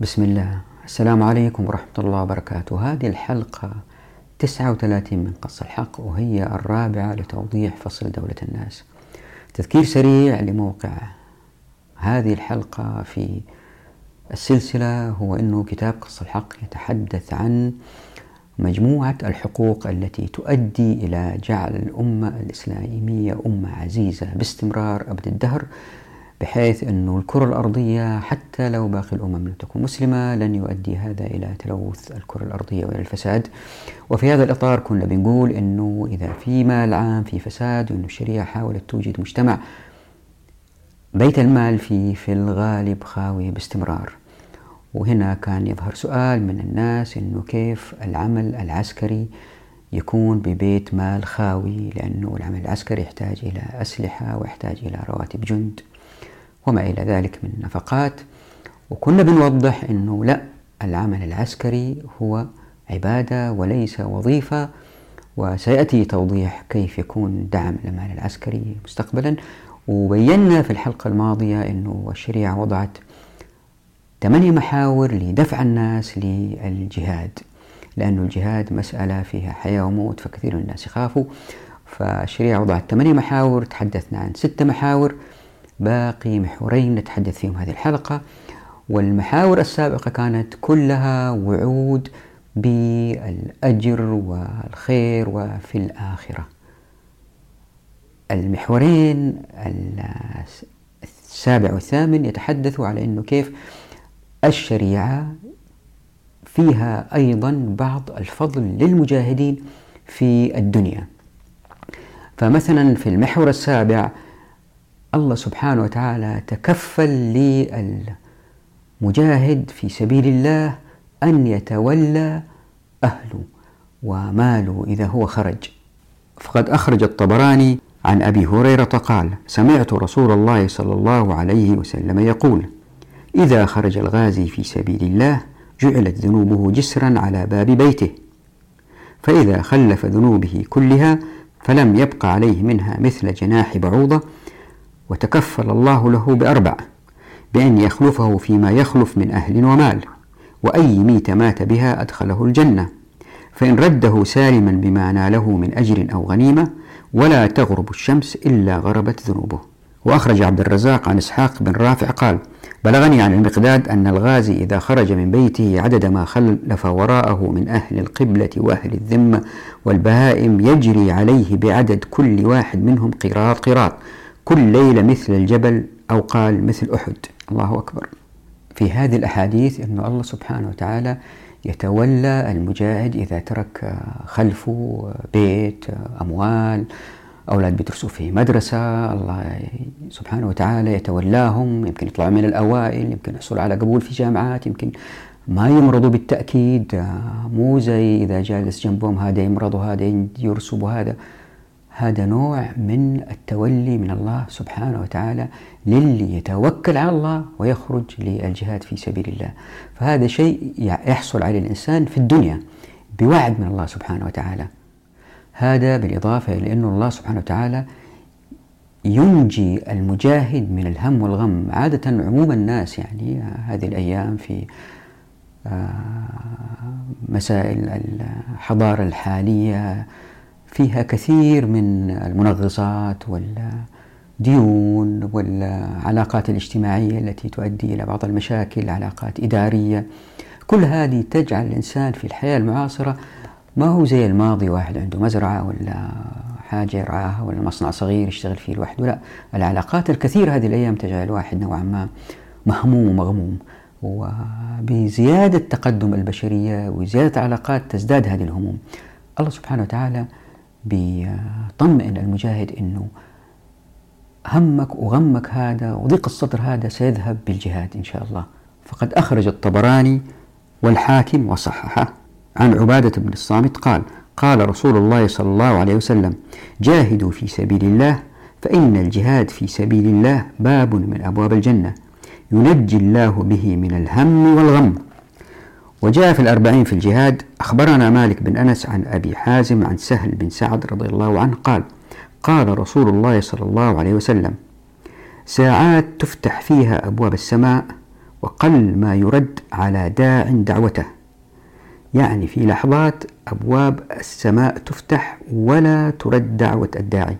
بسم الله. السلام عليكم ورحمة الله وبركاته. هذه الحلقة 39 من قص الحق وهي الرابعة لتوضيح فصل دولة الناس. تذكير سريع لموقع هذه الحلقة في السلسلة هو أنه كتاب قص الحق يتحدث عن مجموعة الحقوق التي تؤدي إلى جعل الأمة الإسلامية أمة عزيزة باستمرار أبد الدهر. بحيث أن الكرة الأرضية حتى لو باقي الأمم لم تكن مسلمة لن يؤدي هذا إلى تلوث الكرة الأرضية وإلى الفساد. وفي هذا الإطار كنا بنقول أنه إذا في مال عام في فساد وأن الشريعة حاولت توجد مجتمع بيت المال فيه في الغالب خاوي باستمرار. وهنا كان يظهر سؤال من الناس أنه كيف العمل العسكري يكون ببيت مال خاوي لأنه العمل العسكري يحتاج إلى أسلحة ويحتاج إلى رواتب جند. وما إلى ذلك من نفقات وكنا بنوضح أنه لا العمل العسكري هو عبادة وليس وظيفة وسيأتي توضيح كيف يكون دعم العمل العسكري مستقبلا. وبينا في الحلقة الماضية أنه الشريعة وضعت ثمانية محاور لدفع الناس للجهاد لأن الجهاد مسألة فيها حياة وموت فكثير من الناس يخافوا. فالشريعة وضعت ثمانية محاور تحدثنا عن ستة محاور. باقي محورين نتحدث فيهم هذه الحلقة. والمحاور السابقة كانت كلها وعود بالأجر والخير وفي الآخرة. المحورين السابع والثامن يتحدثوا على أنه كيف الشريعة فيها أيضا بعض الفضل للمجاهدين في الدنيا. فمثلا في المحور السابع الله سبحانه وتعالى تكفل للمجاهد في سبيل الله أن يتولى أهله وماله إذا هو خرج. فقد أخرج الطبراني عن أبي هريرة قال سمعت رسول الله صلى الله عليه وسلم يقول إذا خرج الغازي في سبيل الله جعلت ذنوبه جسرا على باب بيته. فإذا خلف ذنوبه كلها فلم يبق عليه منها مثل جناح بعوضة وتكفل الله له بأربع بأن يخلفه فيما يخلف من أهل ومال وأي ميت مات بها أدخله الجنة فإن رده سالما بما ناله من أجر أو غنيمة ولا تغرب الشمس إلا غربت ذنوبه. وأخرج عبد الرزاق عن إسحاق بن رافع قال بلغني عن المقداد أن الغازي إذا خرج من بيته عدد ما خلف وراءه من أهل القبلة وأهل الذمة والبهائم يجري عليه بعدد كل واحد منهم قراط قراط كل ليلة مثل الجبل أو قال مثل أحد. الله أكبر. في هذه الأحاديث أن الله سبحانه وتعالى يتولى المجاهد إذا ترك خلفه بيت أموال أولاد بيدرسوا في مدرسة. الله سبحانه وتعالى يتولاهم. يمكن يطلعوا من الأوائل يمكن يحصلوا على قبول في جامعات يمكن ما يمرضوا بالتأكيد. مو زي إذا جالس جنبهم هذا يمرض وهذا يرسب وهذا هذا نوع من التولي من الله سبحانه وتعالى للي يتوكل على الله ويخرج للجهاد في سبيل الله. فهذا شيء يحصل عليه الإنسان في الدنيا بوعد من الله سبحانه وتعالى. هذا بالإضافة إلى أن الله سبحانه وتعالى ينجي المجاهد من الهم والغم عادة عموم الناس يعني هذه الأيام في مسائل الحضارة الحالية فيها كثير من المنغصات والديون والعلاقات الاجتماعية التي تؤدي إلى بعض المشاكل علاقات إدارية. كل هذه تجعل الإنسان في الحياة المعاصرة ما هو زي الماضي واحد عنده مزرعة ولا حاجة يرعاها ولا مصنع صغير يشتغل فيه لوحده. لا العلاقات الكثيرة هذه الأيام تجعل الواحد نوعا ما مهموم ومغموم. وبزيادة تقدم البشرية وزيادة العلاقات تزداد هذه الهموم. الله سبحانه وتعالى بيطمئن المجاهد إنه همك وغمك هذا وضيق الصدر هذا سيذهب بالجهاد إن شاء الله. فقد أخرج الطبراني والحاكم وصححه عن عبادة بن الصامت قال قال رسول الله صلى الله عليه وسلم جاهدوا في سبيل الله فإن الجهاد في سبيل الله باب من أبواب الجنة. ينجي الله به من الهم والغم. وجاء في الأربعين في الجهاد أخبرنا مالك بن أنس عن أبي حازم عن سهل بن سعد رضي الله عنه قال قال رسول الله صلى الله عليه وسلم ساعات تفتح فيها أبواب السماء وقل ما يرد على داع دعوته. يعني في لحظات أبواب السماء تفتح ولا ترد دعوة الداعي.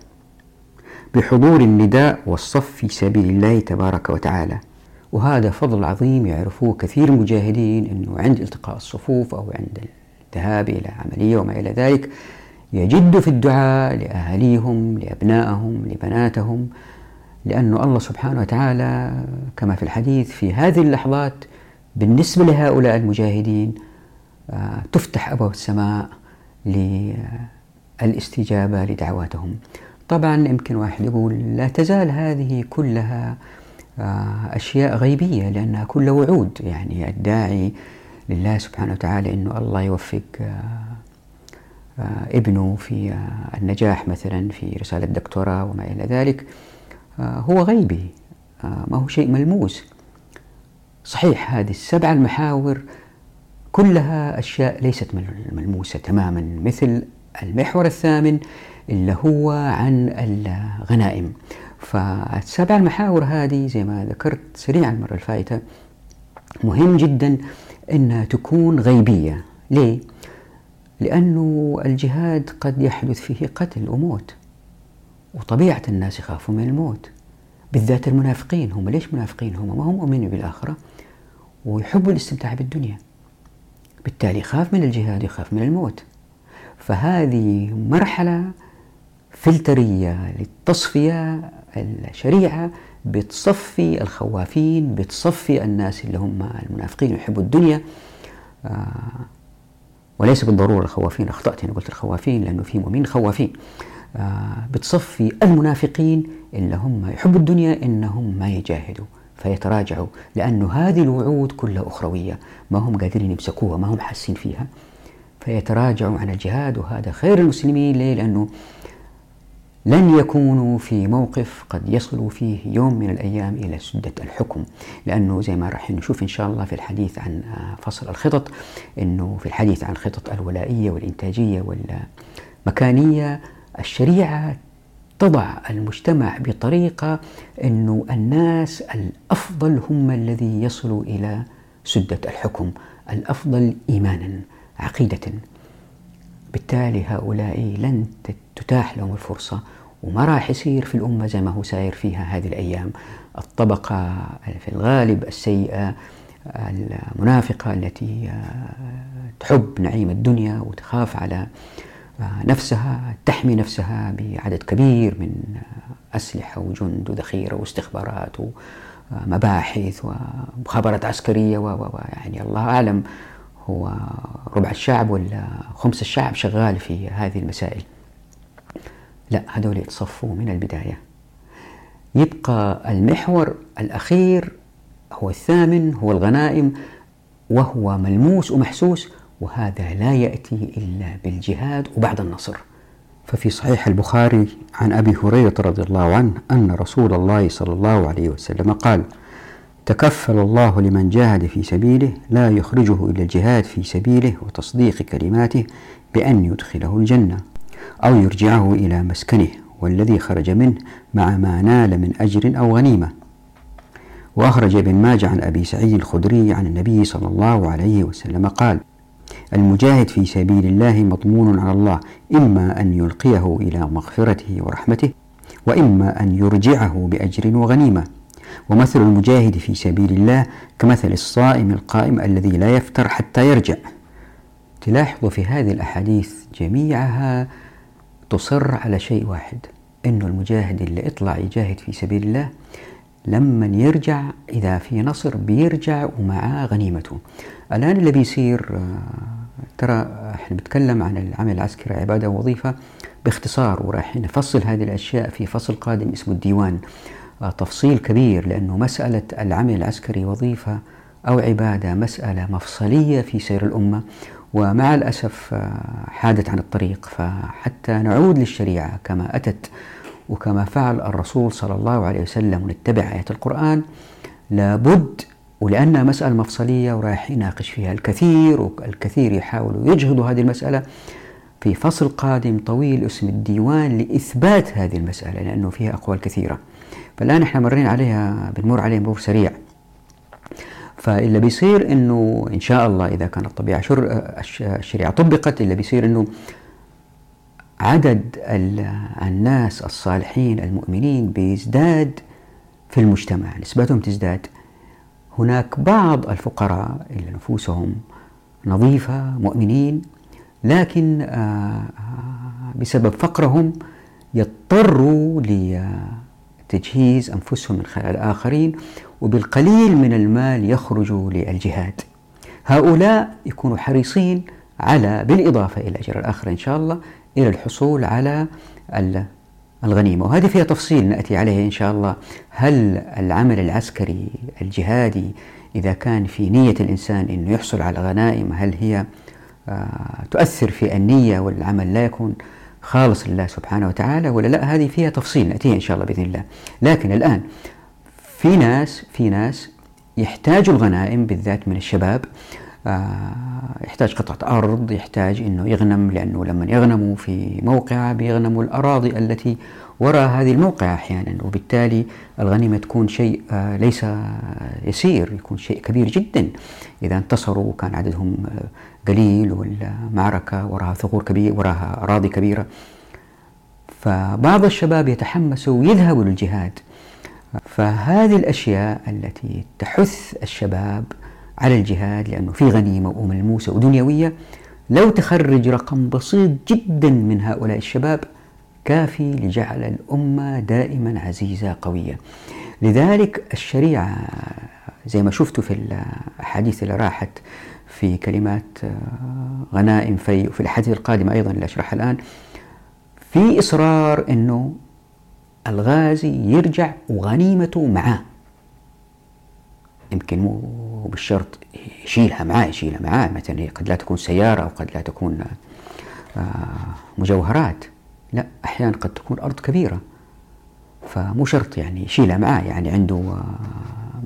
بحضور النداء والصف في سبيل الله تبارك وتعالى. وهذا فضل عظيم يعرفوه كثير المجاهدين أنه عند التقاء الصفوف أو عند الذهاب إلى عملية وما إلى ذلك يجدوا في الدعاء لأهاليهم لأبنائهم لبناتهم لأن الله سبحانه وتعالى كما في الحديث في هذه اللحظات بالنسبة لهؤلاء المجاهدين آه، تفتح أبواب السماء للاستجابة لدعواتهم. طبعا يمكن واحد يقول لا تزال هذه كلها أشياء غيبية لأنها كلها وعود. يعني الداعي لله سبحانه وتعالى أنه الله يوفق آه، ابنه في النجاح مثلا في رسالة دكتوراه وما إلى ذلك. هو غيبي ما هو شيء ملموس. صحيح هذه السبع المحاور كلها أشياء ليست ملموسة تماما مثل المحور الثامن اللي هو عن الغنائم. فالسبع المحاور هذه زي ما ذكرت سريعا المرة الفائتة مهم جدا أنها تكون غيبية. ليه؟ لأنه الجهاد قد يحدث فيه قتل وموت وطبيعة الناس يخافوا من الموت. بالذات المنافقين هم ليش منافقين؟ هم ما هم مؤمنين بالآخرة ويحبوا الاستمتاع بالدنيا. بالتالي يخاف من الجهاد يخاف من الموت. فهذه مرحلة فلترية للتصفية الشريعة بتصفي الخوافين بتصفي الناس اللي هم المنافقين يحبوا الدنيا. آه وليس بالضرورة الخوافين أخطأت أنا قلت الخوافين لأنه في مؤمنين خوافين. آه بتصفي المنافقين اللي هم يحبوا الدنيا إنهم ما يجاهدوا فيتراجعوا لأنه هذه الوعود كلها أخروية. ما هم قادرين يمسكوها ما هم حاسين فيها. فيتراجعوا عن الجهاد وهذا خير المسلمين. ليه؟ لأنه لن يكونوا في موقف قد يصلوا فيه يوم من الأيام إلى سدة الحكم. لأنه زي ما راح نشوف إن شاء الله في الحديث عن فصل الخطط أنه في الحديث عن خطط الولائية والإنتاجية والمكانية الشريعة تضع المجتمع بطريقة أنه الناس الأفضل هم الذي يصلوا إلى سدة الحكم الأفضل إيمانا عقيدة. بالتالي هؤلاء لن تتاح لهم الفرصة وما راح يصير في الأمة زي ما هو ساير فيها هذه الأيام. الطبقة في الغالب السيئة المنافقة التي تحب نعيم الدنيا وتخاف على نفسها تحمي نفسها بعدد كبير من أسلحة وجند وذخيرة واستخبارات ومباحث ومخابرات عسكرية ويعني الله أعلم. هو ربع الشعب ولا خمس الشعب شغال في هذه المسائل. لا هذول يتصفوا من البداية. يبقى المحور الأخير هو الثامن هو الغنائم وهو ملموس ومحسوس وهذا لا يأتي إلا بالجهاد وبعد النصر. ففي صحيح البخاري عن أبي هريرة رضي الله عنه أن رسول الله صلى الله عليه وسلم قال تكفل الله لمن جاهد في سبيله لا يخرجه إلى الجهاد في سبيله وتصديق كلماته بأن يدخله الجنة أو يرجعه إلى مسكنه والذي خرج منه مع ما نال من أجر أو غنيمة. وأخرج ابن ماجه عن أبي سعيد الخدري عن النبي صلى الله عليه وسلم قال المجاهد في سبيل الله مضمون على الله إما أن يلقيه إلى مغفرته ورحمته وإما أن يرجعه بأجر وغنيمة. ومثل المجاهد في سبيل الله كمثل الصائم القائم الذي لا يفتر حتى يرجع. تلاحظوا في هذه الأحاديث جميعها تصر على شيء واحد أنه المجاهد اللي اطلع يجاهد في سبيل الله لما يرجع إذا في نصر بيرجع ومعاه غنيمته. الآن اللي بيصير آه، ترى إحنا بنتكلم عن العمل العسكري عبادة ووظيفة باختصار وراح نفصل هذه الأشياء في فصل قادم اسمه الديوان. تفصيل كبير لأنه مسألة العمل العسكري وظيفة أو عبادة مسألة مفصلية في سير الأمة ومع الأسف آه، حادت عن الطريق. فحتى نعود للشريعة كما أتت وكما فعل الرسول صلى الله عليه وسلم ونتبع آية القرآن لابد ولأنها مسألة مفصلية ورايح يناقش فيها الكثير والكثير يحاولوا يجهضوا هذه المسألة في فصل قادم طويل اسم الديوان لإثبات هذه المسألة لأنه فيها أقوال كثيرة. فالآن إحنا مرين عليها بنمر عليها مرور سريع. فاللي بيصير إنه إن شاء الله إذا كانت الطبيعة شر الشريعة طبقت اللي بيصير إنه عدد الناس الصالحين المؤمنين بيزداد في المجتمع نسبتهم تزداد. هناك بعض الفقراء اللي نفوسهم نظيفة مؤمنين لكن آه، آه، بسبب فقرهم يضطروا لتجهيز أنفسهم من خلال الآخرين وبالقليل من المال يخرجوا للجهاد. هؤلاء يكونوا حريصين على بالإضافة إلى أجر الآخرة إن شاء الله إلى الحصول على الغنيمة. وهذه فيها تفصيل نأتي عليه إن شاء الله. هل العمل العسكري الجهادي إذا كان في نية الإنسان أنه يحصل على غنائم هل هي آه، تؤثر في النية والعمل لا يكون خالص لله سبحانه وتعالى ولا لا؟ هذه فيها تفصيل نأتيها إن شاء الله بإذن الله. لكن الآن في ناس في ناس يحتاجوا الغنائم بالذات من الشباب. آه، يحتاج قطعة أرض يحتاج أنه يغنم لأنه لما يغنموا في موقع بيغنموا الأراضي التي وراء هذه الموقع أحيانا. وبالتالي الغنيمة تكون شيء آه، ليس يسير يكون شيء كبير جدا. إذا انتصروا وكان عددهم آه، قليل والمعركة وراها ثغور كبيرة وراها أراضي كبيرة. فبعض الشباب يتحمسوا ويذهبوا للجهاد. فهذه الأشياء التي تحث الشباب على الجهاد لأنه في غنيمة وملموسة ودنيوية لو تخرج رقم بسيط جدا من هؤلاء الشباب كافي لجعل الأمة دائما عزيزة قوية. لذلك الشريعة زي ما شفتوا في الأحاديث اللي راحت في كلمات آه، غنائم في وفي الحديث القادمة أيضا اللي أشرحها الآن في إصرار أنه الغازي يرجع وغنيمته معاه. يمكن مو بالشرط يشيلها معاه يشيلها معاه مثلا قد لا تكون سيارة أو قد لا تكون آه، مجوهرات. لا أحيانا قد تكون أرض كبيرة. فمو شرط يعني يشيلها معاه يعني عنده آه،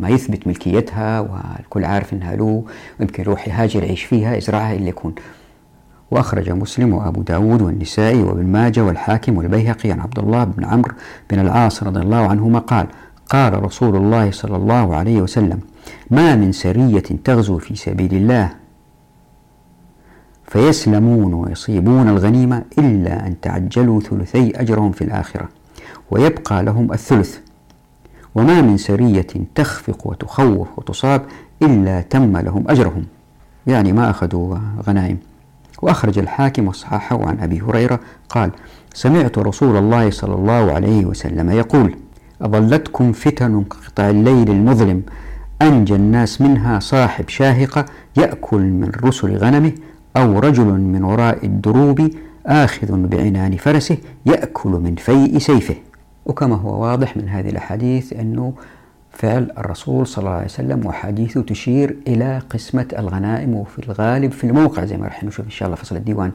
ما يثبت ملكيتها والكل عارف إنها له ويمكن يروح يهاجر يعيش فيها يزرعها اللي يكون. وأخرج مسلم وأبو داود والنسائي وابن ماجه والحاكم والبيهقي عن عبد الله بن عمرو بن العاص رضي الله عنهما قال قال رسول الله صلى الله عليه وسلم ما من سرية تغزو في سبيل الله فيسلمون ويصيبون الغنيمة إلا أن تعجلوا ثلثي أجرهم في الآخرة ويبقى لهم الثلث وما من سرية تخفق وتخوف وتصاب إلا تم لهم أجرهم. يعني ما أخذوا غنائم. وأخرج الحاكم وصححه عن أبي هريرة قال سمعت رسول الله صلى الله عليه وسلم يقول أظلتكم فتن كقطع الليل المظلم. أنجى الناس منها صاحب شاهقة يأكل من رسل غنمه أو رجل من وراء الدروب آخذ بعنان فرسه يأكل من فيء سيفه. وكما هو واضح من هذه الأحاديث أنه فعل الرسول صلى الله عليه وسلم وحديثه تشير إلى قسمة الغنائم وفي الغالب في الموقع زي ما راح نشوف إن شاء الله فصل الديوان.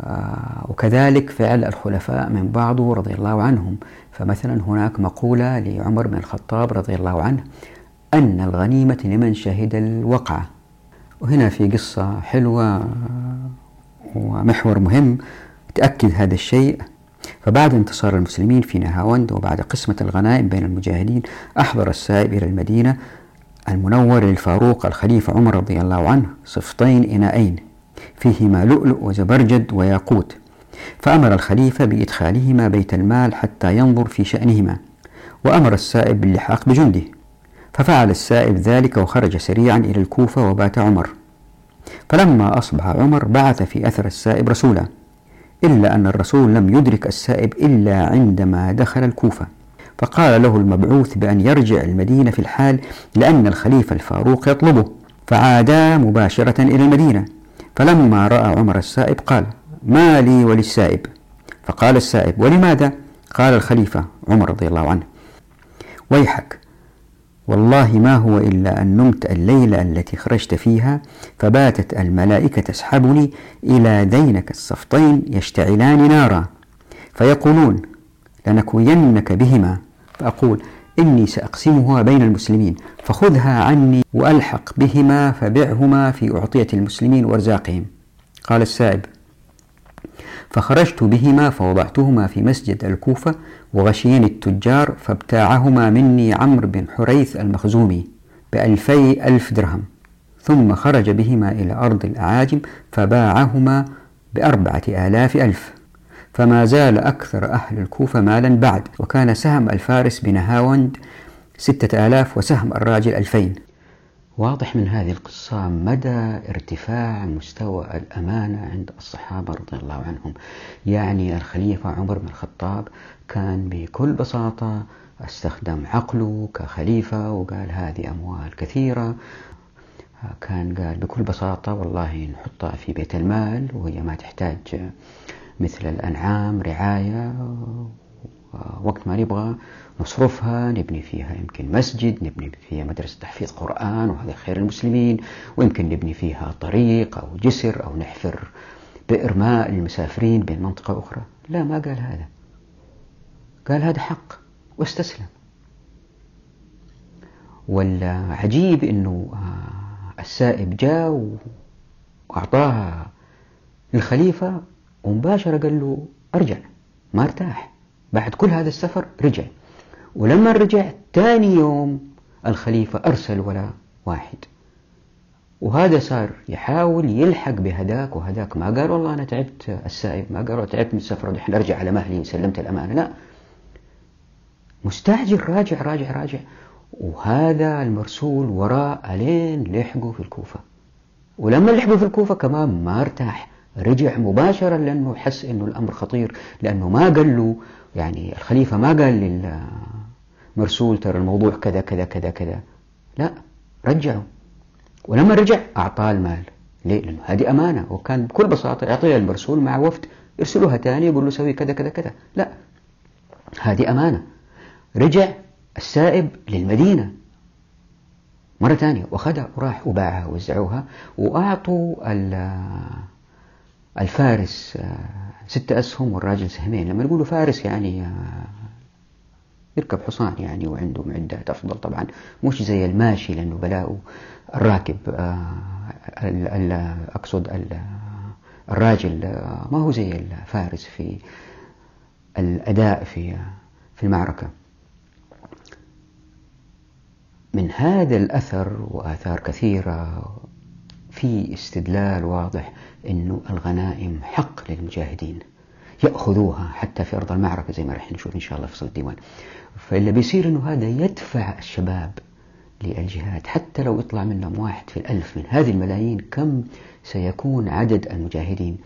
آه وكذلك فعل الخلفاء من بعضه رضي الله عنهم. فمثلا هناك مقولة لعمر بن الخطاب رضي الله عنه أن الغنيمة لمن شهد الوقعة. وهنا في قصة حلوة ومحور مهم. تأكد هذا الشيء. فبعد انتصار المسلمين في نهاوند وبعد قسمة الغنائم بين المجاهدين أحضر السائب إلى المدينة المنور للفاروق الخليفة عمر رضي الله عنه صفتين إناءين فيهما لؤلؤ وزبرجد وياقوت. فأمر الخليفة بإدخالهما بيت المال حتى ينظر في شأنهما وأمر السائب باللحاق بجنده. ففعل السائب ذلك وخرج سريعا إلى الكوفة وبات عمر. فلما أصبح عمر بعث في أثر السائب رسولا. إلا أن الرسول لم يدرك السائب إلا عندما دخل الكوفة. فقال له المبعوث بأن يرجع المدينة في الحال لأن الخليفة الفاروق يطلبه فعادا مباشرة إلى المدينة. فلما رأى عمر السائب قال ما لي وللسائب؟ فقال السائب ولماذا؟ قال الخليفة عمر رضي الله عنه ويحك والله ما هو إلا أن نمت الليلة التي خرجت فيها فباتت الملائكة تسحبني إلى دينك الصفطين يشتعلان نارا. فيقولون لنكوينك بهما. فأقول إني سأقسمها بين المسلمين فخذها عني وألحق بهما فبعهما في أعطية المسلمين وأرزاقهم. قال السائب فخرجت بهما فوضعتهما في مسجد الكوفة وغشيني التجار فابتاعهما مني عمرو بن حريث المخزومي بألفي ألف درهم. ثم خرج بهما إلى أرض الأعاجم فباعهما بأربعة آلاف ألف. فما زال أكثر أهل الكوفة مالا بعد وكان سهم الفارس بنهاوند ستة آلاف وسهم الراجل ألفين. واضح من هذه القصة مدى ارتفاع مستوى الأمانة عند الصحابة رضي الله عنهم. يعني الخليفة عمر بن الخطاب كان بكل بساطة استخدم عقله كخليفة وقال هذه أموال كثيرة. كان قال بكل بساطة والله نحطها في بيت المال وهي ما تحتاج مثل الأنعام رعاية وقت ما نبغى نصرفها نبني فيها يمكن مسجد نبني فيها مدرسة تحفيظ قرآن وهذا خير المسلمين ويمكن نبني فيها طريق أو جسر أو نحفر بئر ماء للمسافرين بين منطقة أخرى. لا ما قال هذا. قال هذا حق واستسلم. والعجيب أنه آه، السائب جاء وأعطاها للخليفة ومباشرة قال له أرجع ما ارتاح. بعد كل هذا السفر رجع. ولما رجع ثاني يوم الخليفة أرسل ولا واحد. وهذا صار يحاول يلحق بهداك وهداك. ما قال والله أنا تعبت السائب ما قال تعبت من السفر ودحين أرجع على مهلي سلمت الأمانة. لا. مستعجل راجع راجع راجع. وهذا المرسول وراء ألين لحقوا في الكوفة. ولما لحقوا في الكوفة كمان ما ارتاح. رجع مباشرة لأنه حس أنه الأمر خطير لأنه ما قال له يعني الخليفة ما قال للمرسول ترى الموضوع كذا كذا كذا كذا. لا رجعه ولما رجع أعطاه المال. ليه؟ لأنه هذه أمانة. وكان بكل بساطة يعطيها المرسول مع وفد. يرسلوها ثاني يقول له سوي كذا كذا كذا. لا هذه أمانة. رجع السائب للمدينة. مرة ثانية وأخذها وراح وباعها ووزعوها. وأعطوا الفارس ستة أسهم والراجل سهمين. لما نقولوا فارس يعني يركب حصان يعني وعنده معدات أفضل طبعا. مش زي الماشي لأنه بلاؤه الراكب أقصد الراجل ما هو زي الفارس في الأداء في في المعركة. من هذا الأثر وآثار كثيرة في استدلال واضح أنه الغنائم حق للمجاهدين. يأخذوها حتى في أرض المعركة زي ما راح نشوف إن شاء الله في فصل الديوان. فإلا بيصير أنه هذا يدفع الشباب للجهاد. حتى لو يطلع منهم واحد في الألف من هذه الملايين كم سيكون عدد المجاهدين؟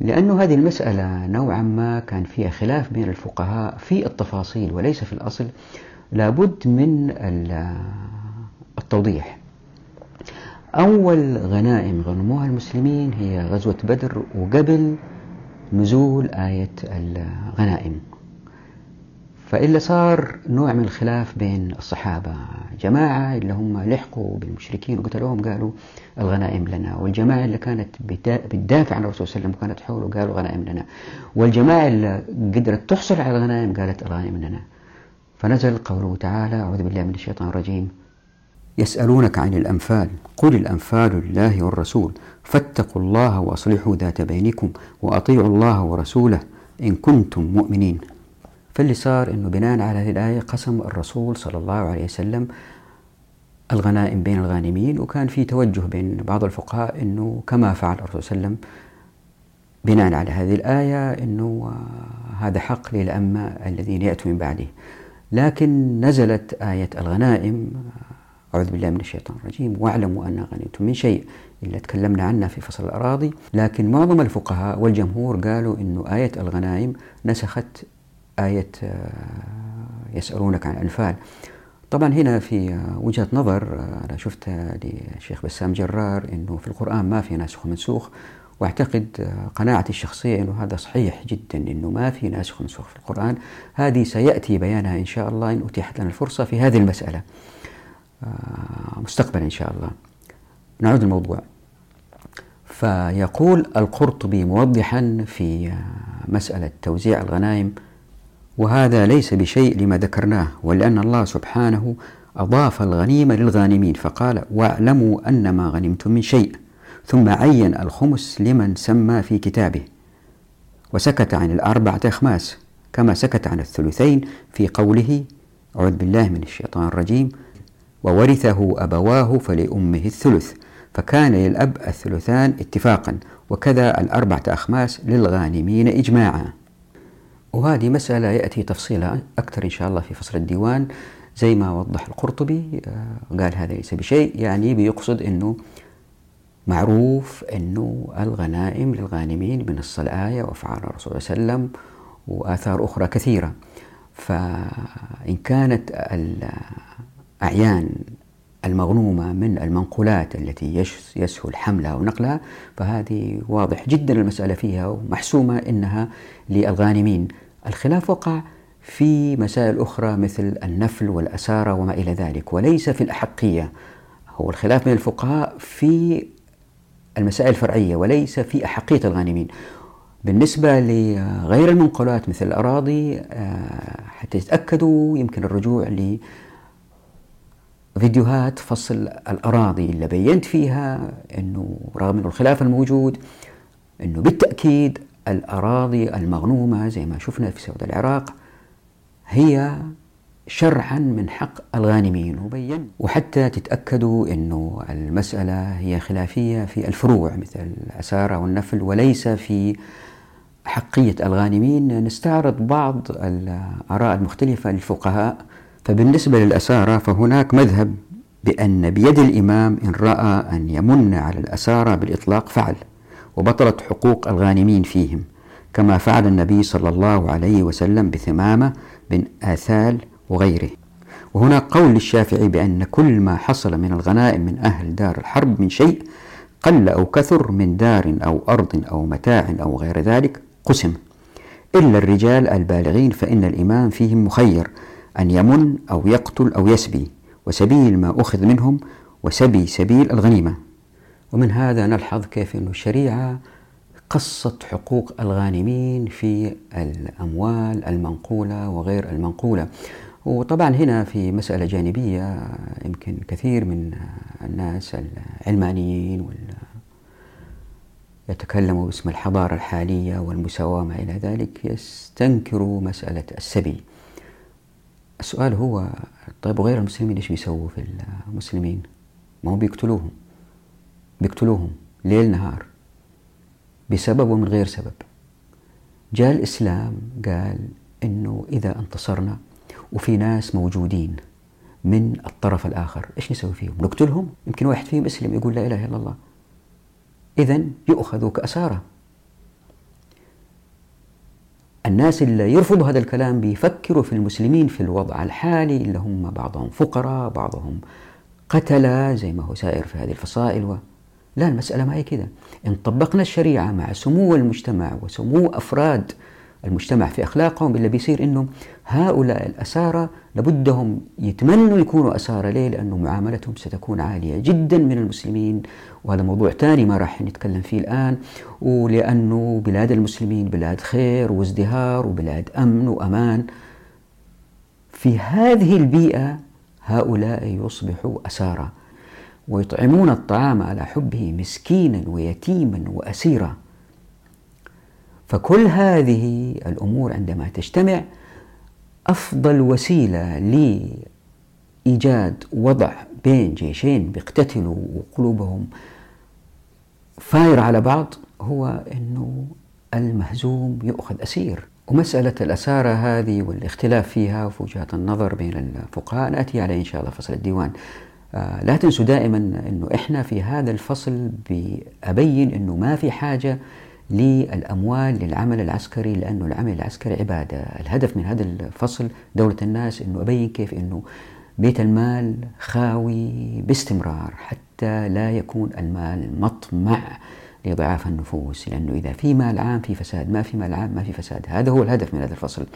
لأنه هذه المسألة نوعا ما كان فيها خلاف بين الفقهاء في التفاصيل وليس في الأصل. لابد من التوضيح. أول غنائم غنموها المسلمين هي غزوة بدر وقبل نزول آية الغنائم. فإلا صار نوع من الخلاف بين الصحابة. جماعة اللي هم لحقوا بالمشركين وقتلوهم قالوا الغنائم لنا والجماعة اللي كانت بتدافع عن الرسول صلى الله عليه وسلم وكانت حوله قالوا غنائم لنا. والجماعة اللي قدرت تحصل على الغنائم قالت الغنائم لنا. فنزل قوله تعالى أعوذ بالله من الشيطان الرجيم. يسألونك عن الأنفال قل الأنفال لله والرسول فاتقوا الله وأصلحوا ذات بينكم وأطيعوا الله ورسوله إن كنتم مؤمنين. فاللي صار أنه بناء على هذه الآية قسم الرسول صلى الله عليه وسلم الغنائم بين الغانمين وكان في توجه بين بعض الفقهاء أنه كما فعل الرسول صلى الله عليه وسلم بناء على هذه الآية أنه هذا حق للأمة الذين يأتوا من بعده. لكن نزلت آية الغنائم أعوذ بالله من الشيطان الرجيم. واعلموا أن غنيتم من شيء إلا تكلمنا عنها في فصل الأراضي. لكن معظم الفقهاء والجمهور قالوا أنه آية الغنائم نسخت آية آه، يسألونك عن الأنفال. طبعا هنا في وجهة نظر آه، أنا شفتها للشيخ بسام جرار أنه في القرآن ما في ناسخ ومنسوخ واعتقد آه، قناعتي الشخصية أنه هذا صحيح جدا أنه ما في ناسخ ومنسوخ في القرآن. هذه سيأتي بيانها إن شاء الله إن أتيحت لنا الفرصة في هذه المسألة. مستقبلا إن شاء الله. نعود الموضوع. فيقول القرطبي موضحا في مسألة توزيع الغنائم وهذا ليس بشيء لما ذكرناه ولأن الله سبحانه أضاف الغنيمة للغانمين فقال واعلموا أن ما غنمتم من شيء. ثم عين الخمس لمن سمى في كتابه وسكت عن الأربعة أخماس كما سكت عن الثلثين في قوله أعوذ بالله من الشيطان الرجيم. وورثه أبواه فلأمه الثلث فكان للأب الثلثان اتفاقا وكذا الأربعة أخماس للغانمين إجماعا. وهذه مسألة يأتي تفصيلها أكثر إن شاء الله في فصل الديوان زي ما وضح القرطبي آه، قال هذا ليس بشيء يعني بيقصد أنه معروف أنه الغنائم للغانمين من الصلاة وأفعال الرسول صلى الله عليه وسلم وآثار أخرى كثيرة. فإن كانت الأعيان المغنومة من المنقولات التي يسهل حملها ونقلها فهذه واضح جدا المسألة فيها ومحسومة إنها للغانمين. الخلاف وقع في مسائل أخرى مثل النفل والأسارة وما إلى ذلك وليس في الأحقية. هو الخلاف بين الفقهاء في المسائل الفرعية وليس في أحقية الغانمين. بالنسبة لغير المنقولات مثل الأراضي آه، حتى يتأكدوا يمكن الرجوع لفيديوهات فصل الأراضي اللي بينت فيها أنه رغم أنه الخلاف الموجود أنه بالتأكيد الأراضي المغنومة زي ما شفنا في سود العراق هي شرعا من حق الغانمين وبين. وحتى تتأكدوا أنه المسألة هي خلافية في الفروع مثل الأسارة والنفل وليس في حقية الغانمين. نستعرض بعض الآراء المختلفة للفقهاء فبالنسبة للأسارة فهناك مذهب بأن بيد الإمام إن رأى أن يمن على الأسارة بالإطلاق فعل وبطلت حقوق الغانمين فيهم كما فعل النبي صلى الله عليه وسلم بثمامة بن آثال وغيره. وهناك قول للشافعي بأن كل ما حصل من الغنائم من أهل دار الحرب من شيء قل أو كثر من دار أو أرض أو متاع أو غير ذلك قسم. إلا الرجال البالغين فإن الإمام فيهم مخير أن يمن أو يقتل أو يسبي وسبيل ما أخذ منهم وسبي سبيل الغنيمة. ومن هذا نلحظ كيف أن الشريعة قصت حقوق الغانمين في الأموال المنقولة وغير المنقولة. وطبعا هنا في مسألة جانبية يمكن كثير من الناس العلمانيين وال يتكلموا باسم الحضارة الحالية والمساواة ما إلى ذلك يستنكروا مسألة السبي. السؤال هو طيب وغير المسلمين إيش بيسووا في المسلمين؟ ما هم بيقتلوهم. بيقتلوهم ليل نهار بسبب ومن غير سبب. جاء الإسلام قال إنه إذا انتصرنا وفي ناس موجودين من الطرف الآخر إيش نسوي فيهم؟ نقتلهم؟ يمكن واحد فيهم يسلم يقول لا إله إلا الله. إذا يؤخذوا كأسارة. الناس اللي يرفضوا هذا الكلام بيفكروا في المسلمين في الوضع الحالي اللي هم بعضهم فقراء بعضهم قتلة زي ما هو سائر في هذه الفصائل. و... لا المسألة ما هي كده. إن طبقنا الشريعة مع سمو المجتمع وسمو أفراد المجتمع في أخلاقهم اللي بيصير إنه هؤلاء الأسارة لابدهم يتمنوا يكونوا أسارة. ليه؟ لأنه معاملتهم ستكون عالية جدا من المسلمين. وهذا موضوع ثاني ما راح نتكلم فيه الآن. ولأنه بلاد المسلمين بلاد خير وازدهار وبلاد أمن وأمان. في هذه البيئة هؤلاء يصبحوا أسارة. ويطعمون الطعام على حبه مسكينا ويتيما وأسيرا. فكل هذه الأمور عندما تجتمع أفضل وسيلة لإيجاد وضع بين جيشين بيقتتلوا وقلوبهم فاير على بعض هو أنه المهزوم يؤخذ أسير. ومسألة الأسارة هذه والاختلاف فيها وفي وجهات النظر بين الفقهاء نأتي عليه إن شاء الله فصل الديوان. آه، لا تنسوا دائما أنه إحنا في هذا الفصل بأبين أنه ما في حاجة للأموال للعمل العسكري لأنه العمل العسكري عبادة. الهدف من هذا الفصل دولة الناس أنه أبين كيف أنه بيت المال خاوي باستمرار حتى لا يكون المال مطمع لضعاف النفوس. لأنه إذا في مال عام في فساد ما في مال عام ما في فساد. هذا هو الهدف من هذا الفصل.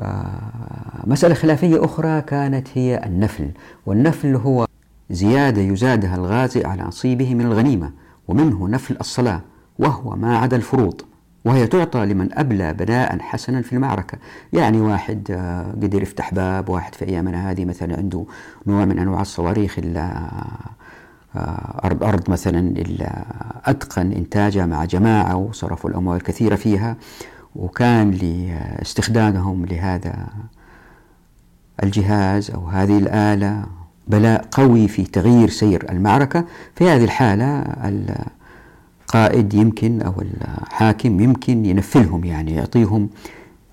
آه، مسألة خلافية أخرى كانت هي النفل. والنفل هو زيادة يزادها الغازي على نصيبه من الغنيمة ومنه نفل الصلاة. وهو ما عدا الفروض وهي تعطى لمن أبلى بناء حسنا في المعركة. يعني واحد آه، قدر يفتح باب واحد في أيامنا هذه مثلا عنده نوع من أنواع الصواريخ اللي آه، أرض أرض مثلا أتقن إنتاجها مع جماعة وصرفوا الأموال الكثيرة فيها. وكان لاستخدامهم لهذا الجهاز أو هذه الآلة بلاء قوي في تغيير سير المعركة. في هذه الحالة القائد يمكن أو الحاكم يمكن ينفلهم يعني يعطيهم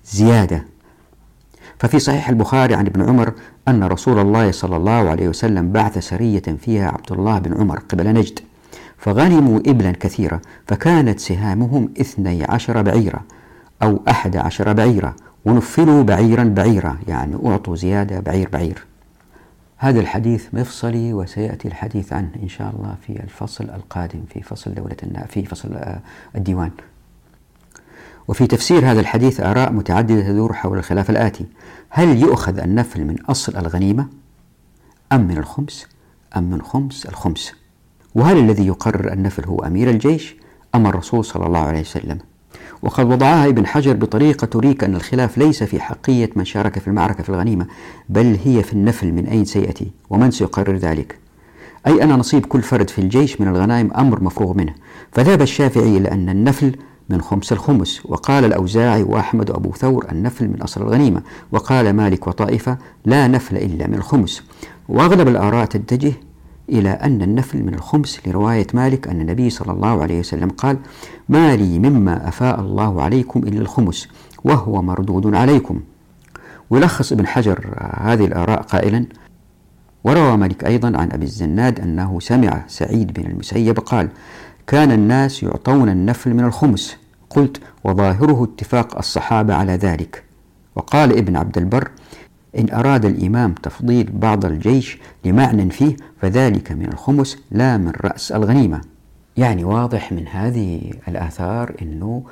زيادة. ففي صحيح البخاري عن ابن عمر أن رسول الله صلى الله عليه وسلم بعث سرية فيها عبد الله بن عمر قبل نجد فغنموا إبلا كثيرة فكانت سهامهم اثني عشر بعيرة أو أحد عشر بعيرة ونفلوا بعيرا بعيرا يعني أعطوا زيادة بعير بعير. هذا الحديث مفصلي وسيأتي الحديث عنه إن شاء الله في الفصل القادم في فصل دولة في فصل آه، الديوان. وفي تفسير هذا الحديث آراء متعددة تدور حول الخلاف الآتي. هل يؤخذ النفل من أصل الغنيمة أم من الخمس؟ أم من خمس الخمس؟ وهل الذي يقرر النفل هو أمير الجيش أم الرسول صلى الله عليه وسلم؟ وقد وضعها ابن حجر بطريقة تريك أن الخلاف ليس في حقية من شارك في المعركة في الغنيمة بل هي في النفل من أين سيأتي؟ ومن سيقرر ذلك؟ أي أن نصيب كل فرد في الجيش من الغنائم أمر مفروغ منه. فذهب الشافعي إلى أن النفل من خمس الخمس وقال الأوزاعي وأحمد وأبو ثور النفل من أصل الغنيمة وقال مالك وطائفة لا نفل إلا من الخمس. وأغلب الآراء تتجه إلى أن النفل من الخمس لرواية مالك أن النبي صلى الله عليه وسلم قال ما لي مما أفاء الله عليكم إلا الخمس وهو مردود عليكم. ولخص ابن حجر هذه الآراء قائلا وروى مالك أيضا عن أبي الزناد أنه سمع سعيد بن المسيب قال كان الناس يعطون النفل من الخمس قلت وظاهره اتفاق الصحابة على ذلك. وقال ابن عبد البر إن أراد الإمام تفضيل بعض الجيش لمعنى فيه فذلك من الخمس لا من رأس الغنيمة. يعني واضح من هذه الآثار أنه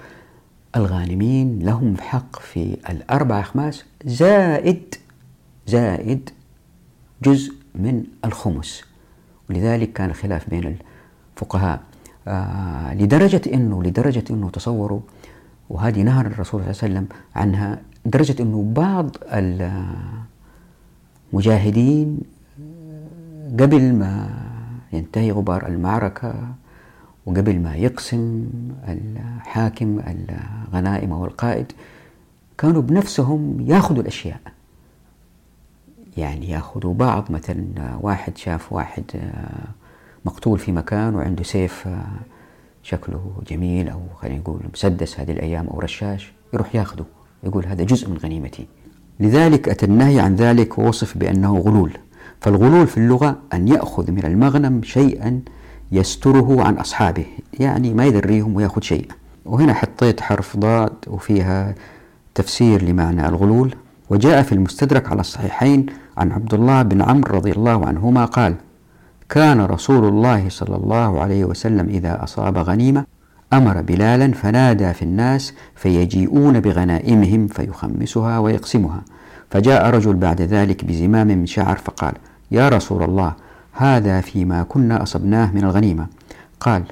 الغانمين لهم حق في الأربع أخماس زائد زائد جزء من الخمس. ولذلك كان خلاف بين الفقهاء. آه لدرجة أنه لدرجة أنه تصوروا وهذه نهر الرسول صلى الله عليه وسلم عنها لدرجة أنه بعض المجاهدين قبل ما ينتهي غبار المعركة وقبل ما يقسم الحاكم الغنائم أو القائد كانوا بنفسهم ياخذوا الأشياء. يعني ياخذوا بعض مثلا واحد شاف واحد مقتول في مكان وعنده سيف شكله جميل أو خلينا نقول مسدس هذه الأيام أو رشاش يروح ياخذه. يقول هذا جزء من غنيمتي. لذلك أتى النهي عن ذلك ووصف بأنه غلول. فالغلول في اللغة أن يأخذ من المغنم شيئا يستره عن أصحابه يعني ما يدريهم ويأخذ شيء وهنا حطيت حرف ضاد وفيها تفسير لمعنى الغلول. وجاء في المستدرك على الصحيحين عن عبد الله بن عمرو رضي الله عنهما قال كان رسول الله صلى الله عليه وسلم إذا أصاب غنيمة أمر بلالا فنادى في الناس فيجيئون بغنائمهم فيخمسها ويقسمها. فجاء رجل بعد ذلك بزمام من شعر فقال يا رسول الله هذا فيما كنا أصبناه من الغنيمة. قال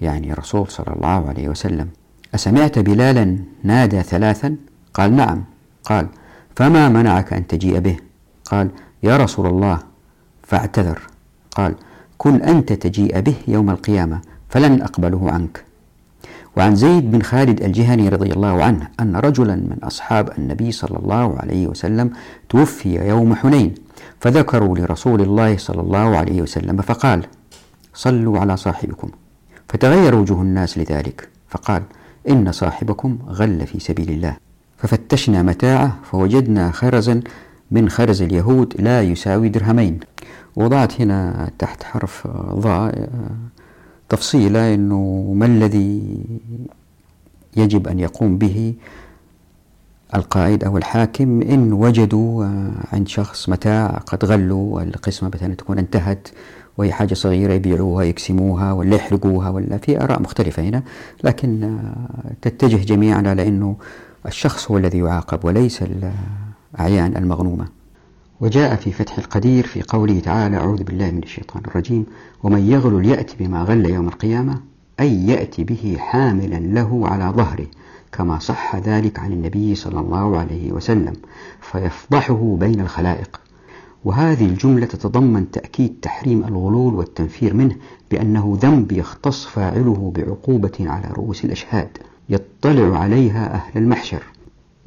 يعني رسول صلى الله عليه وسلم أسمعت بلالا نادى ثلاثا؟ قال نعم. قال فما منعك أن تجيء به؟ قال يا رسول الله فاعتذر. قال كن أنت تجيء به يوم القيامة فلن أقبله عنك. وعن زيد بن خالد الجهني رضي الله عنه أن رجلا من أصحاب النبي صلى الله عليه وسلم توفي يوم حنين فذكروا لرسول الله صلى الله عليه وسلم فقال صلوا على صاحبكم. فتغير وجوه الناس لذلك فقال إن صاحبكم غل في سبيل الله. ففتشنا متاعه فوجدنا خرزا من خرز اليهود لا يساوي درهمين وضعت هنا تحت حرف ضاء تفصيلة أنه ما الذي يجب أن يقوم به القائد أو الحاكم إن وجدوا عند شخص متاع قد غلوا القسمة مثلا تكون انتهت وهي حاجة صغيرة يبيعوها يقسموها ولا يحرقوها ولا في آراء مختلفة هنا لكن تتجه جميعا على أنه الشخص هو الذي يعاقب وليس الأعيان المغنومة. وجاء في فتح القدير في قوله تعالى أعوذ بالله من الشيطان الرجيم. ومن يغل يأتي بما غل يوم القيامة أي يأتي به حاملا له على ظهره كما صح ذلك عن النبي صلى الله عليه وسلم فيفضحه بين الخلائق. وهذه الجملة تتضمن تأكيد تحريم الغلول والتنفير منه بأنه ذنب يختص فاعله بعقوبة على رؤوس الأشهاد يطلع عليها أهل المحشر.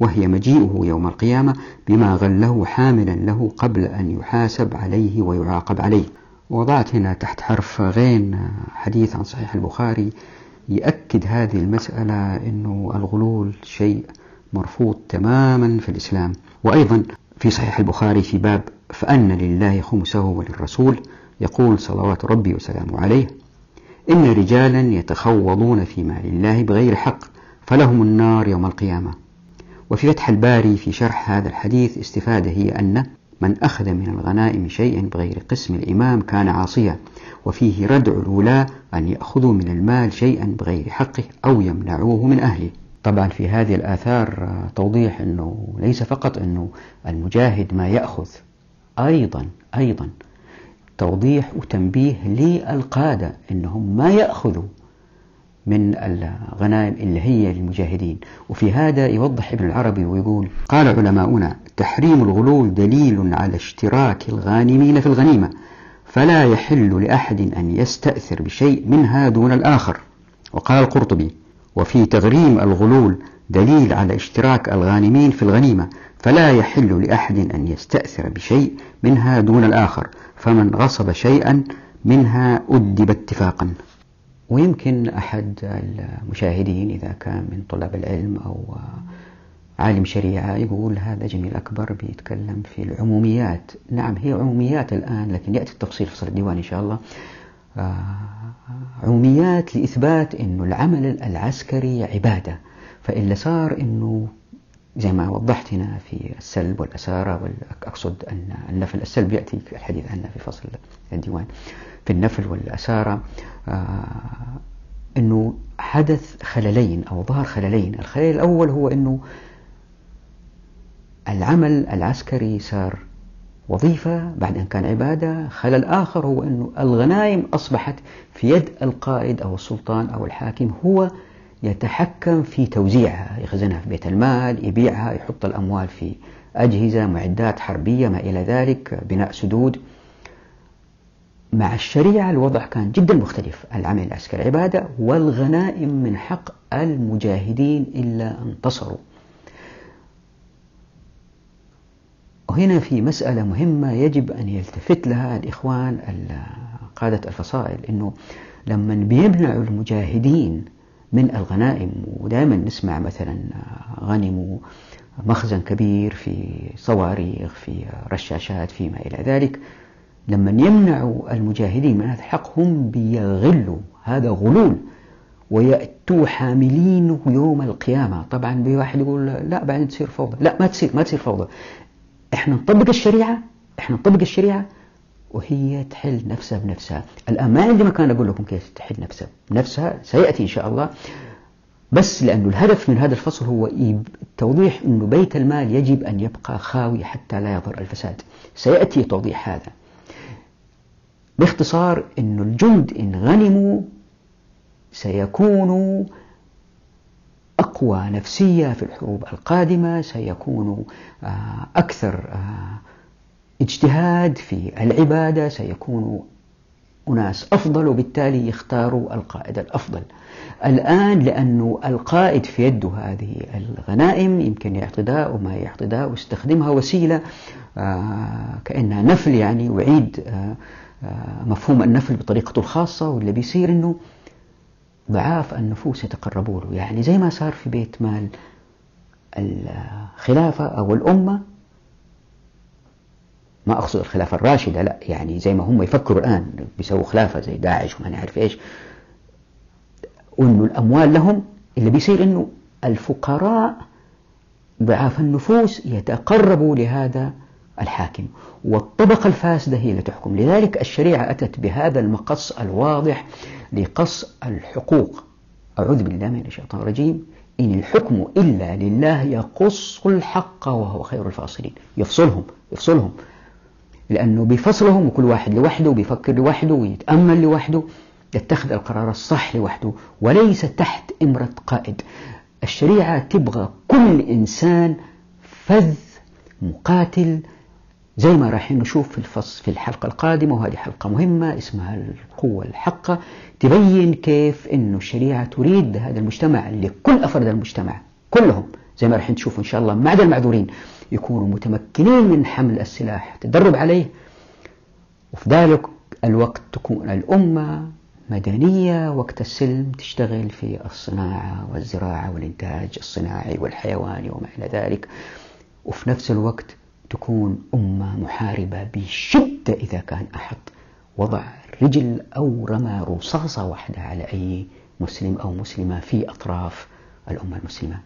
وهي مجيئه يوم القيامة بما غله حاملا له قبل أن يحاسب عليه ويعاقب عليه. وضعت هنا تحت حرف غين حديث عن صحيح البخاري يأكد هذه المسألة أنه الغلول شيء مرفوض تماما في الإسلام. وأيضا في صحيح البخاري في باب فأن لله خمسه وللرسول يقول صلوات ربي وسلامه عليه إن رجالا يتخوضون في مال الله بغير حق فلهم النار يوم القيامة. وفي فتح الباري في شرح هذا الحديث استفادة هي أن من أخذ من الغنائم شيئا بغير قسم الإمام كان عاصيا وفيه ردع الولاة أن يأخذوا من المال شيئا بغير حقه أو يمنعوه من أهله. طبعا في هذه الآثار توضيح أنه ليس فقط أنه المجاهد ما يأخذ أيضا أيضا توضيح وتنبيه للقادة أنهم ما يأخذوا من الغنائم اللي هي للمجاهدين. وفي هذا يوضح ابن العربي ويقول قال علماؤنا تحريم الغلول دليل على اشتراك الغانمين في الغنيمة فلا يحل لأحد أن يستأثر بشيء منها دون الآخر. وقال القرطبي وفي تغريم الغلول دليل على اشتراك الغانمين في الغنيمة فلا يحل لأحد أن يستأثر بشيء منها دون الآخر فمن غصب شيئا منها أدب اتفاقا. ويمكن أحد المشاهدين إذا كان من طلاب العلم أو عالم شريعة يقول هذا جميل أكبر بيتكلم في العموميات. نعم هي عموميات الآن لكن يأتي التفصيل في صدر الديوان إن شاء الله. آه، عموميات لإثبات أنه العمل العسكري عبادة فإلا صار أنه زي ما وضحت هنا في السلب والأسارة أقصد أن النفل السلب يأتي الحديث عنه في فصل الديوان. في النفل والأسارة آه، أنه حدث خللين أو ظهر خللين. الخلل الأول هو أنه العمل العسكري صار وظيفة بعد أن كان عبادة. خلل آخر هو أنه الغنائم أصبحت في يد القائد أو السلطان أو الحاكم هو يتحكم في توزيعها. يخزنها في بيت المال يبيعها يحط الأموال في أجهزة معدات حربية ما إلى ذلك بناء سدود. مع الشريعة الوضع كان جدا مختلف. العمل العسكري عبادة والغنائم من حق المجاهدين إلا انتصروا وهنا في مسألة مهمة يجب أن يلتفت لها الإخوان قادة الفصائل أنه لما بيمنعوا المجاهدين من الغنائم ودائما نسمع مثلا غنموا مخزن كبير في صواريخ في رشاشات فيما إلى ذلك لما يمنعوا المجاهدين من هذا الحق هم بيغلوا هذا غلول ويأتوا حاملينه يوم القيامة. طبعا بواحد يقول لا بعدين تصير فوضى. لا ما تصير ما تصير فوضى. إحنا نطبق الشريعة إحنا نطبق الشريعة وهي تحل نفسها بنفسها. الآن ما عندي مكان أقول لكم كيف تحل نفسها. بنفسها سيأتي إن شاء الله. بس لأنه الهدف من هذا الفصل هو توضيح أنه بيت المال يجب أن يبقى خاوي حتى لا يظهر الفساد. سيأتي توضيح هذا. باختصار أن الجند إن غنموا سيكونوا أقوى نفسية في الحروب القادمة سيكونوا آه، أكثر آه، اجتهاد في العبادة سيكونوا أناس أفضل وبالتالي يختاروا القائد الأفضل. الآن لأنه القائد في يده هذه الغنائم يمكن يعطي داء وما يعطي داء ويستخدمها وسيلة آه، كأنها نفل يعني وعيد مفهوم النفل بطريقته الخاصة واللي بيصير أنه ضعاف النفوس يتقربوا له. يعني زي ما صار في بيت مال الخلافة أو الأمة ما أقصد الخلافة الراشدة لا يعني زي ما هم يفكروا الآن بيسووا خلافة زي داعش وما نعرف إيش وإنه الأموال لهم اللي بيصير إنه الفقراء ضعاف النفوس يتقربوا لهذا الحاكم. والطبقة الفاسدة هي اللي تحكم. لذلك الشريعة أتت بهذا المقص الواضح لقص الحقوق. أعوذ بالله من الشيطان الرجيم. إن الحكم إلا لله يقص الحق وهو خير الفاصلين. يفصلهم يفصلهم. لأنه بفصلهم وكل واحد لوحده بيفكر لوحده ويتأمل لوحده يتخذ القرار الصح لوحده وليس تحت إمرة قائد. الشريعة تبغى كل إنسان فذ مقاتل زي ما راح نشوف في الفصل في الحلقة القادمة وهذه حلقة مهمة اسمها القوة الحقة تبين كيف أن الشريعة تريد هذا المجتمع لكل أفراد المجتمع كلهم. زي ما راح تشوفوا إن شاء الله عدا المعذورين يكونوا متمكنين من حمل السلاح تدرب عليه. وفي ذلك الوقت تكون الأمة مدنية وقت السلم تشتغل في الصناعة والزراعة والإنتاج الصناعي والحيواني وما إلى ذلك. وفي نفس الوقت تكون أمة محاربة بشدة إذا كان أحد وضع رجل أو رمى رصاصة واحدة على أي مسلم أو مسلمة في أطراف الأمة المسلمة.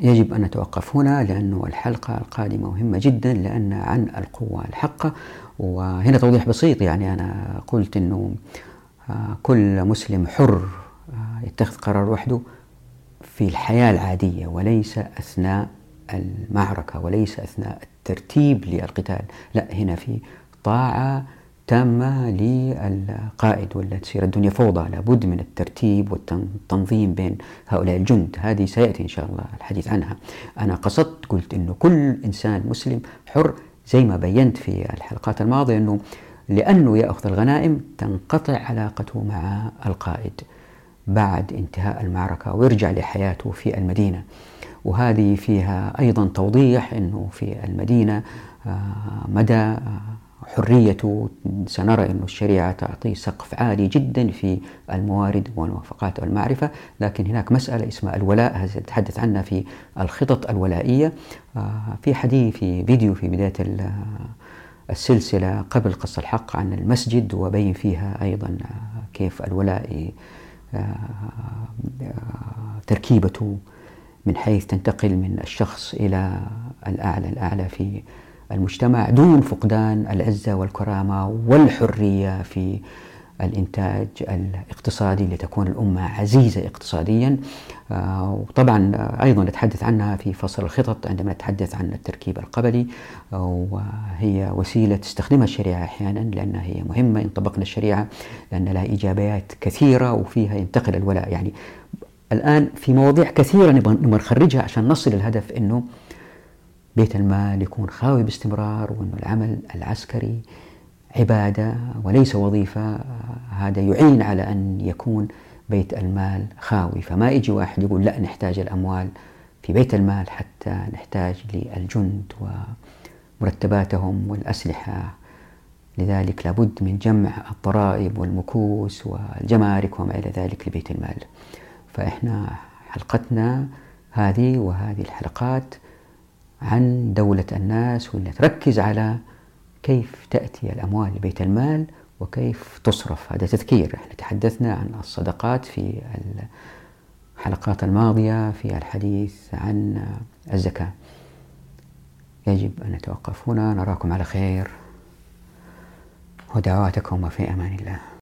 يجب أن نتوقف هنا لأن الحلقة القادمة مهمة جدا لأن عن القوة الحقة وهنا توضيح بسيط. يعني أنا قلت أنه آه، كل مسلم حر آه، يتخذ قرار وحده في الحياة العادية وليس أثناء المعركة وليس أثناء الترتيب للقتال. لا هنا في طاعة تامة للقائد ولا تصير الدنيا فوضى. لابد من الترتيب والتنظيم بين هؤلاء الجند. هذه سيأتي إن شاء الله الحديث عنها. أنا قصدت قلت أنه كل إنسان مسلم حر زي ما بينت في الحلقات الماضية أنه لأنه يأخذ الغنائم تنقطع علاقته مع القائد بعد انتهاء المعركة ويرجع لحياته في المدينة. وهذه فيها أيضا توضيح أنه في المدينة آه، مدى حريته سنرى أن الشريعة تعطي سقف عالي جدا في الموارد والموافقات والمعرفة. لكن هناك مسألة اسمها الولاء سأتحدث عنها في الخطط الولائية. آه، في حديث في فيديو في بداية السلسلة قبل قص الحق عن المسجد وبين فيها أيضا كيف الولاء آه، تركيبته من حيث تنتقل من الشخص إلى الأعلى الأعلى في المجتمع دون فقدان العزة والكرامة والحرية في الإنتاج الاقتصادي لتكون الأمة عزيزة اقتصاديا. آه، وطبعا أيضا نتحدث عنها في فصل الخطط عندما نتحدث عن التركيب القبلي. وهي وسيلة تستخدمها الشريعة أحيانا لأنها هي مهمة إن طبقنا الشريعة لأن لها إيجابيات كثيرة وفيها ينتقل الولاء يعني الآن في مواضيع كثيرة نبغى نخرجها عشان نصل الهدف أنه بيت المال يكون خاوي باستمرار وأنه العمل العسكري عبادة وليس وظيفة. هذا يعين على أن يكون بيت المال خاوي. فما يجي واحد يقول لا نحتاج الأموال في بيت المال حتى نحتاج للجند ومرتباتهم والأسلحة. لذلك لابد من جمع الضرائب والمكوس والجمارك وما إلى ذلك لبيت المال. فإحنا حلقتنا هذه وهذه الحلقات عن دولة الناس واللي تركز على كيف تأتي الأموال لبيت المال وكيف تصرف. هذا تذكير. إحنا تحدثنا عن الصدقات في الحلقات الماضية في الحديث عن الزكاة. يجب أن نتوقف هنا. نراكم على خير. ودعواتكم وفي أمان الله.